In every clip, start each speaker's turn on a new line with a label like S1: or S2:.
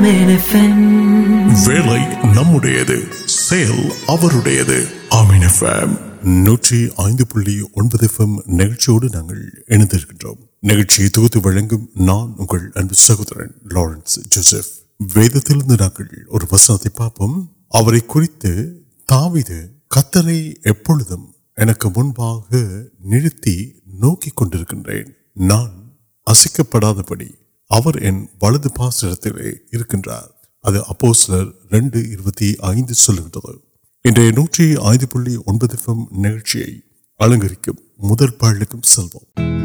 S1: میرے
S2: number note نو نگچی سہورن لارنس جوسف ویت اور بڑی ولد پاس نوکری نگچ سلو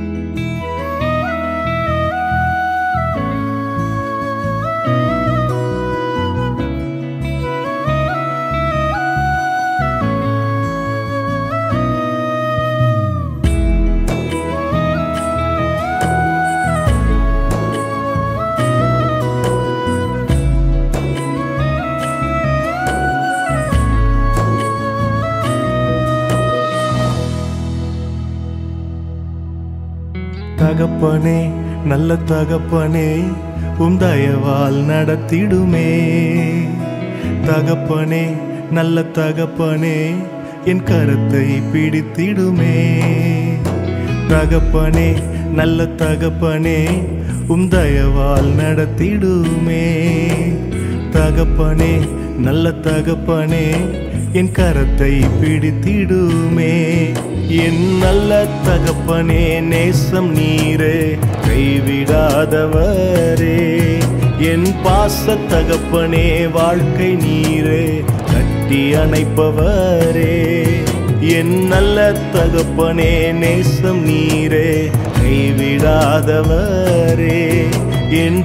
S3: پیت نل تک تک پانے ان کار پیڑتی تکپ نیسم تکپی اے پل تک پہنسم نہیں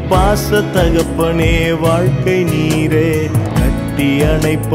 S3: پاس تکپ تیپ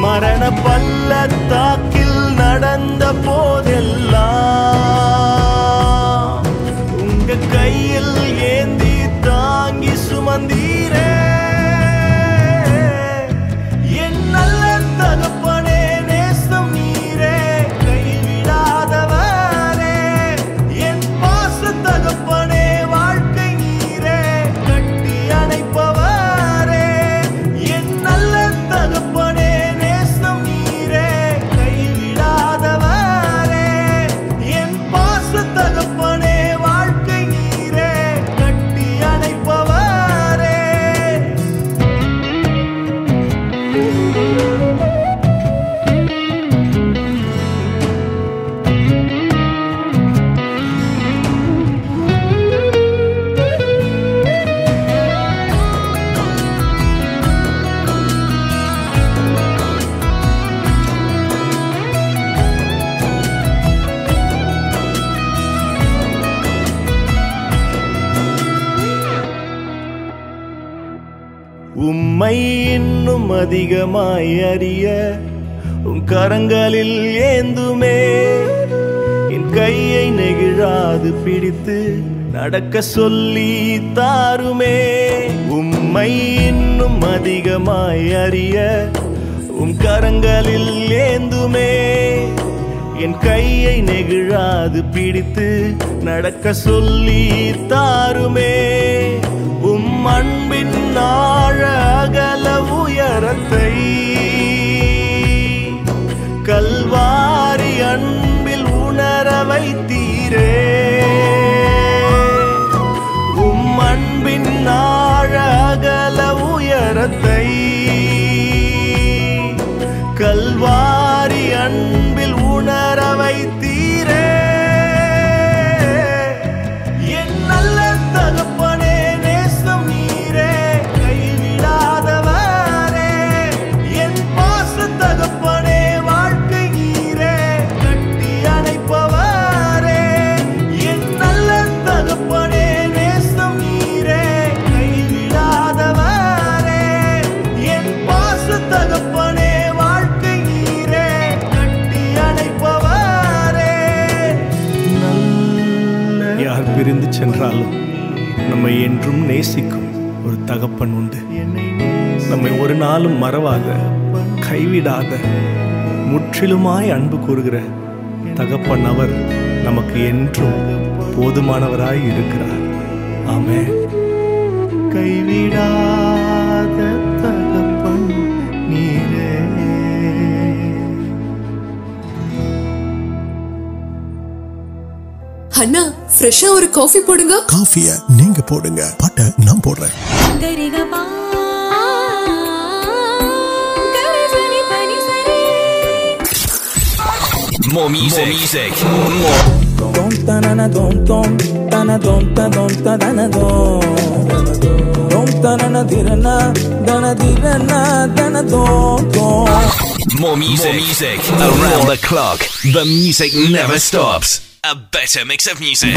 S3: مر پل تا کہ ان کئی تاکہ سمندر مدل نیتم امیار یا نعرا پیتلی کلواری ابر و تیر
S4: முற்றிலுமாய் அன்பு கூறுகிற தகப்பன் அவர்
S3: நமக்கு என்றும் போதுமானவராய் இருக்கிறார் ஆமே கைவிடாத தகப்பன் நீரே அண்ணா ஃப்ரெஷ்ஷா
S5: ஒரு காஃபி போடுங்க
S2: காஃபிய நீங்க போடுங்க பட்ட நான் போடுறேன்
S6: More music. More music.
S7: Dom tanana dom dom tana dom ta dom ta dana dom dom tanana dirana dana dirana dana dom dom
S6: More music. More music. Around the clock. The music never stops. A better mix of music.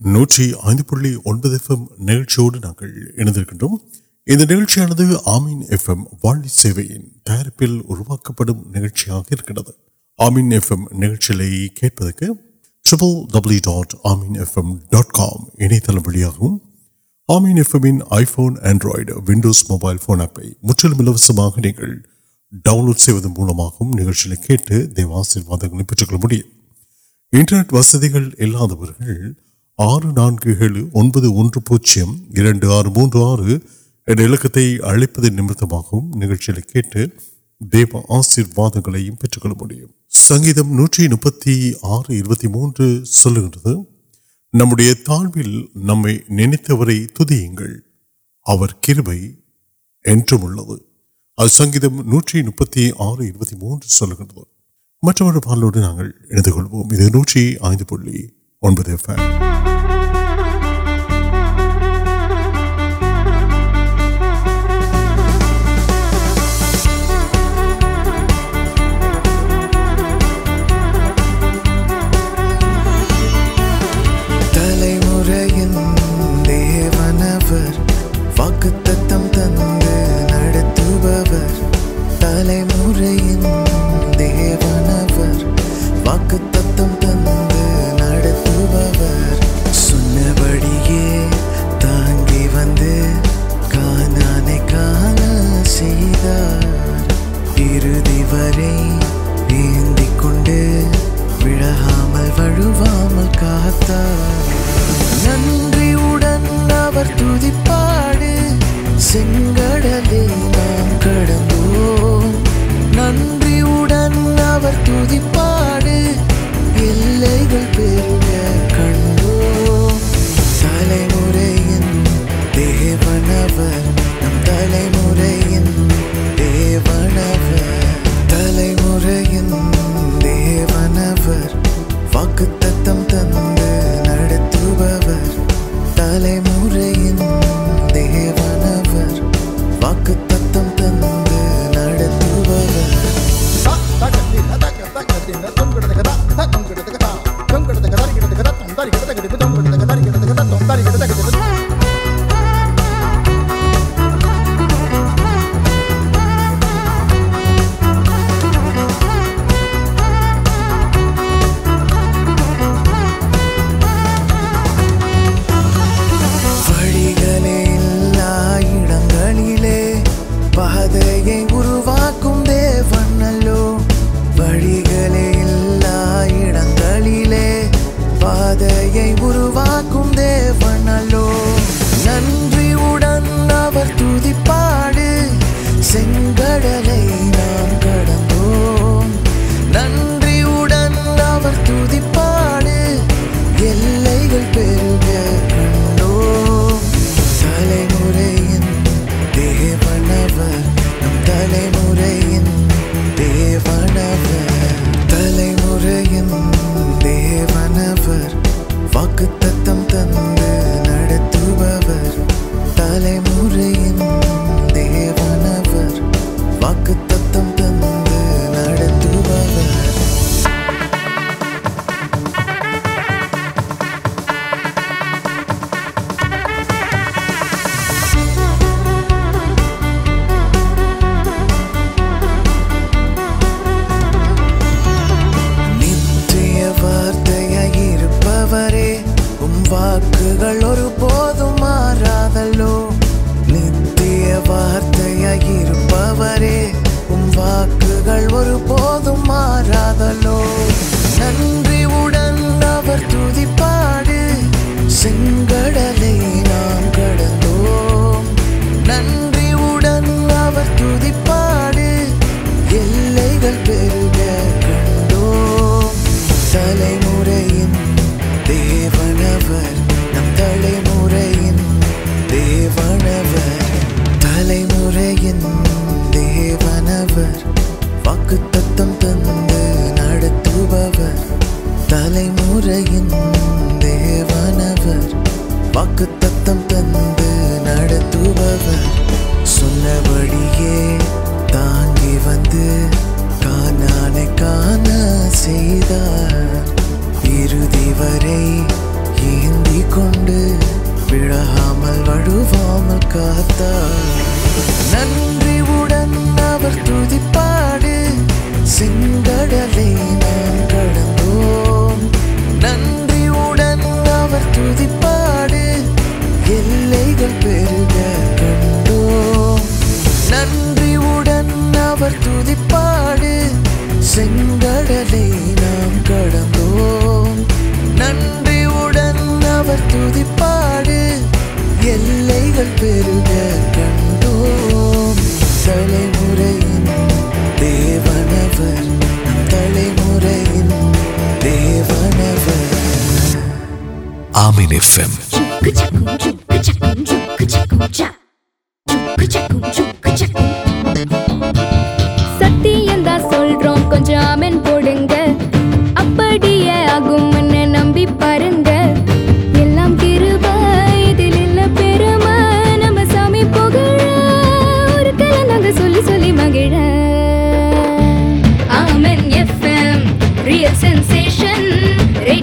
S2: نوچی نوڈ آمین تیار آمین double mobile internet وسد آر نوجیہ اڑپ نمپ آشیواد سنگیت نوکی مپتی آروتی موجود نمبر نئی نمبر نوکی مپتی آروتی موجود مٹر پالوڈ نام یہ نوکی آئی پولی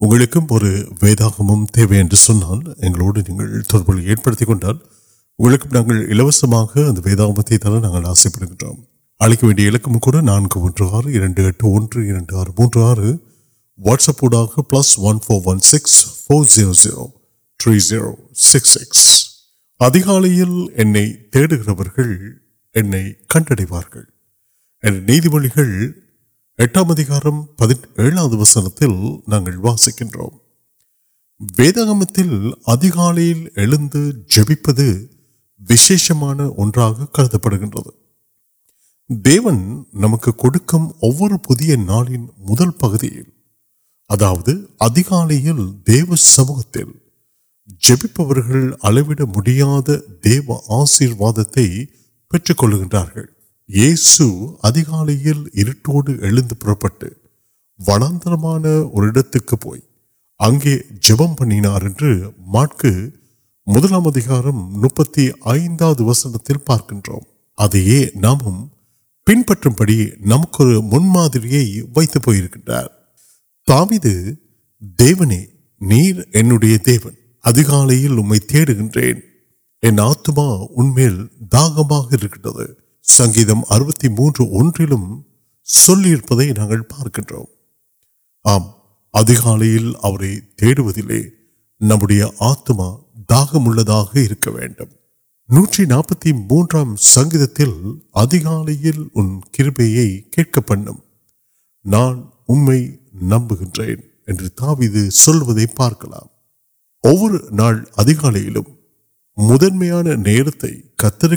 S2: اگم اور ویدام تیوہر آسے پڑھیں اڑک نوٹر WhatsApp plus one four one six four zero zero three zero six six ادھر کنڈیوار ایٹام دس ویدگل جب پہشان کھو نمک نال پہلے ادا دیو سموتھ جب پولی آشیو پھر کل گھر وس پی نمکر وارڈیا دیوال تی آت ان سنگم اروتی موجود پارک آپ کی نمبر پڑھ نان نمبر سو پارک مدن نئے کتنے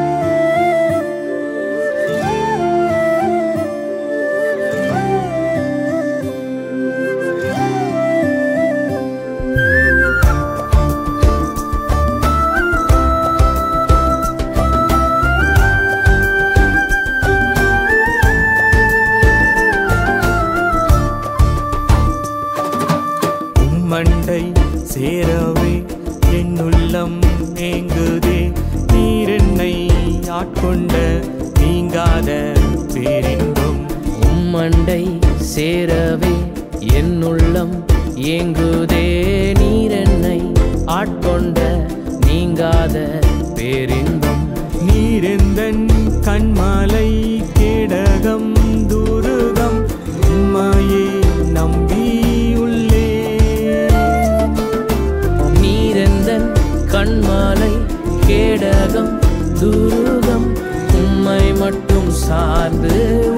S8: ساتھ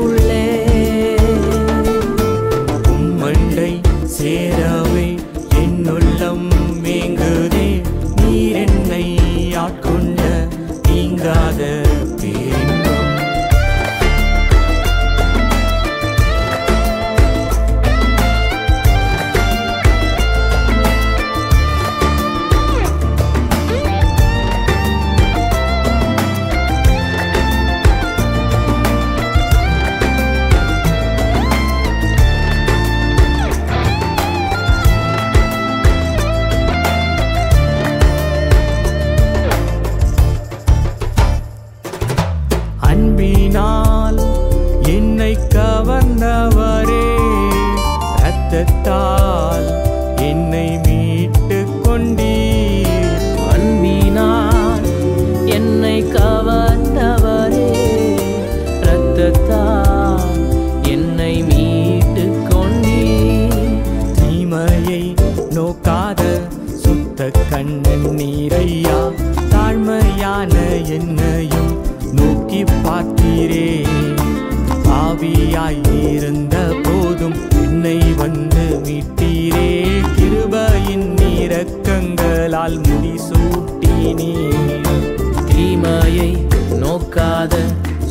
S8: Make up.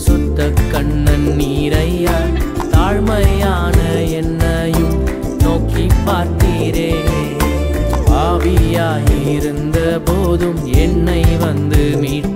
S8: سنیا تاڑمان نوکری ویٹ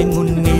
S9: ஏதின் முன்னே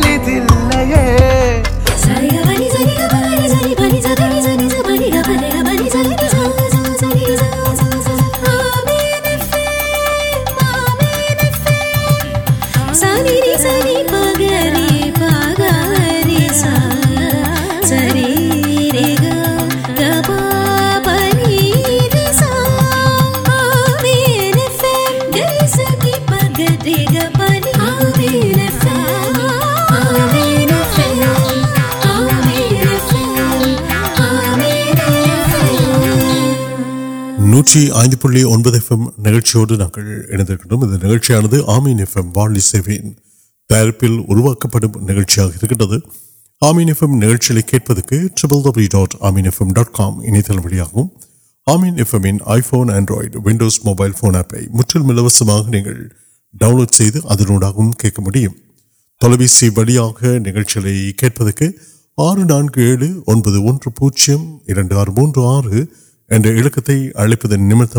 S2: نوکی نوکر نکلے آمین موبائل فون آپ ڈوڈوڈی ویسے آر نو پوجیم آر انکتے اڑپی نمت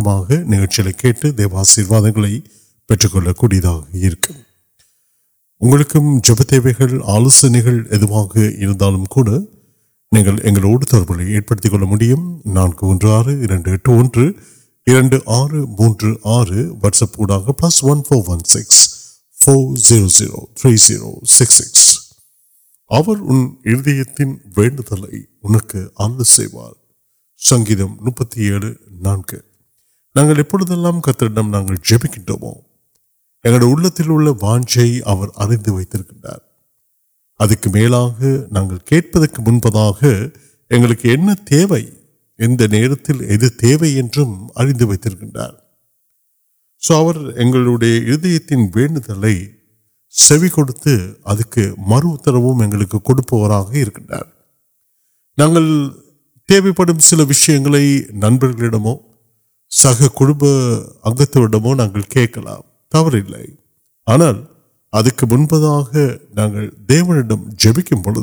S2: نکٹ دیواسیواد جپتے آلوچنے تربیت آر موجود آر WhatsApp plus one six four zero zero three zero six six ان سنگم مپتی کتم جپکو وانچ میل کھیپا ویڈیو سوی کڑھتے مر اتر سر وشی نمبر سہم اکتمو تبر آنا دیو جبکہ بہت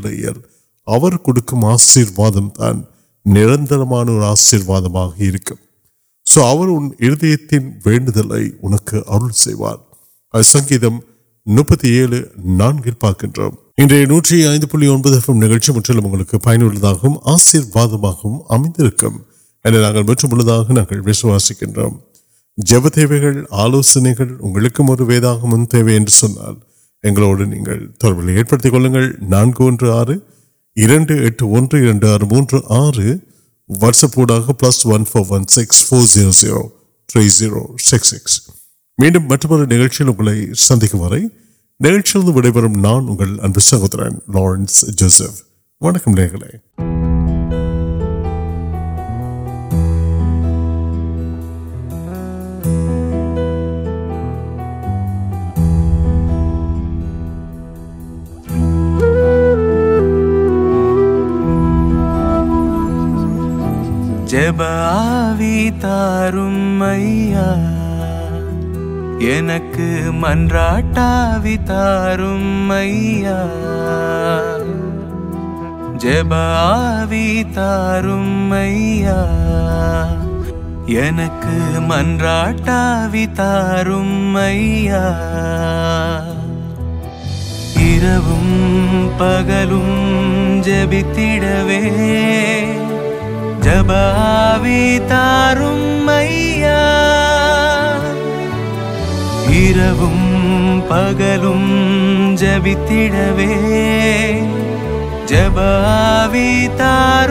S2: واجر وقت وسیم تین نرآرواد و سنگم نان کے پاس نمبر نو آر موٹر آر وٹس پن سکس سکس میڈم مٹر ویسے نوزر ناندر لارنس ونکل
S10: منٹا تار جب تارک منٹا تار پہلو جب تار پگل جب تب تار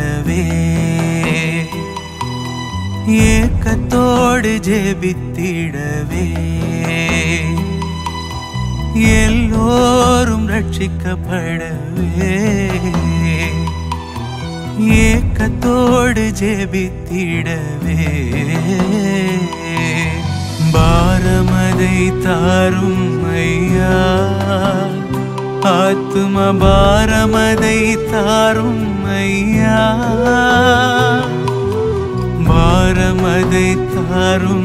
S10: کت جڑ کتوے بار مدد تار میات مار مد تار میا تارم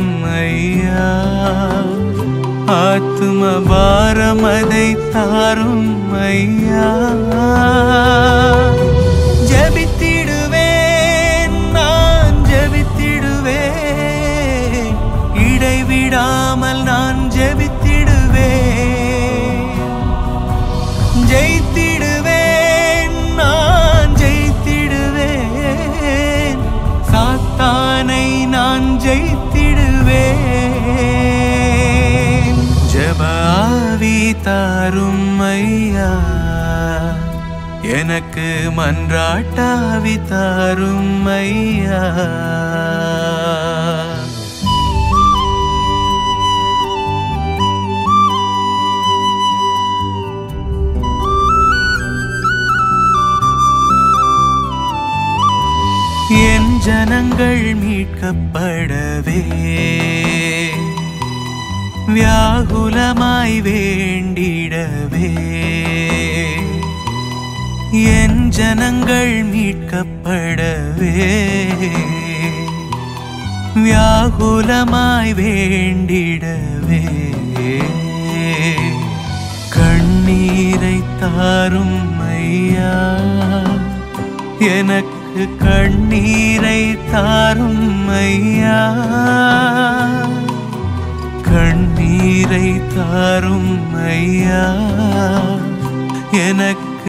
S10: آتم بارم تارم مراٹا بھی تار ینگ میٹ پڑو وائ جن میٹ پڑ وائ کار کنیر تار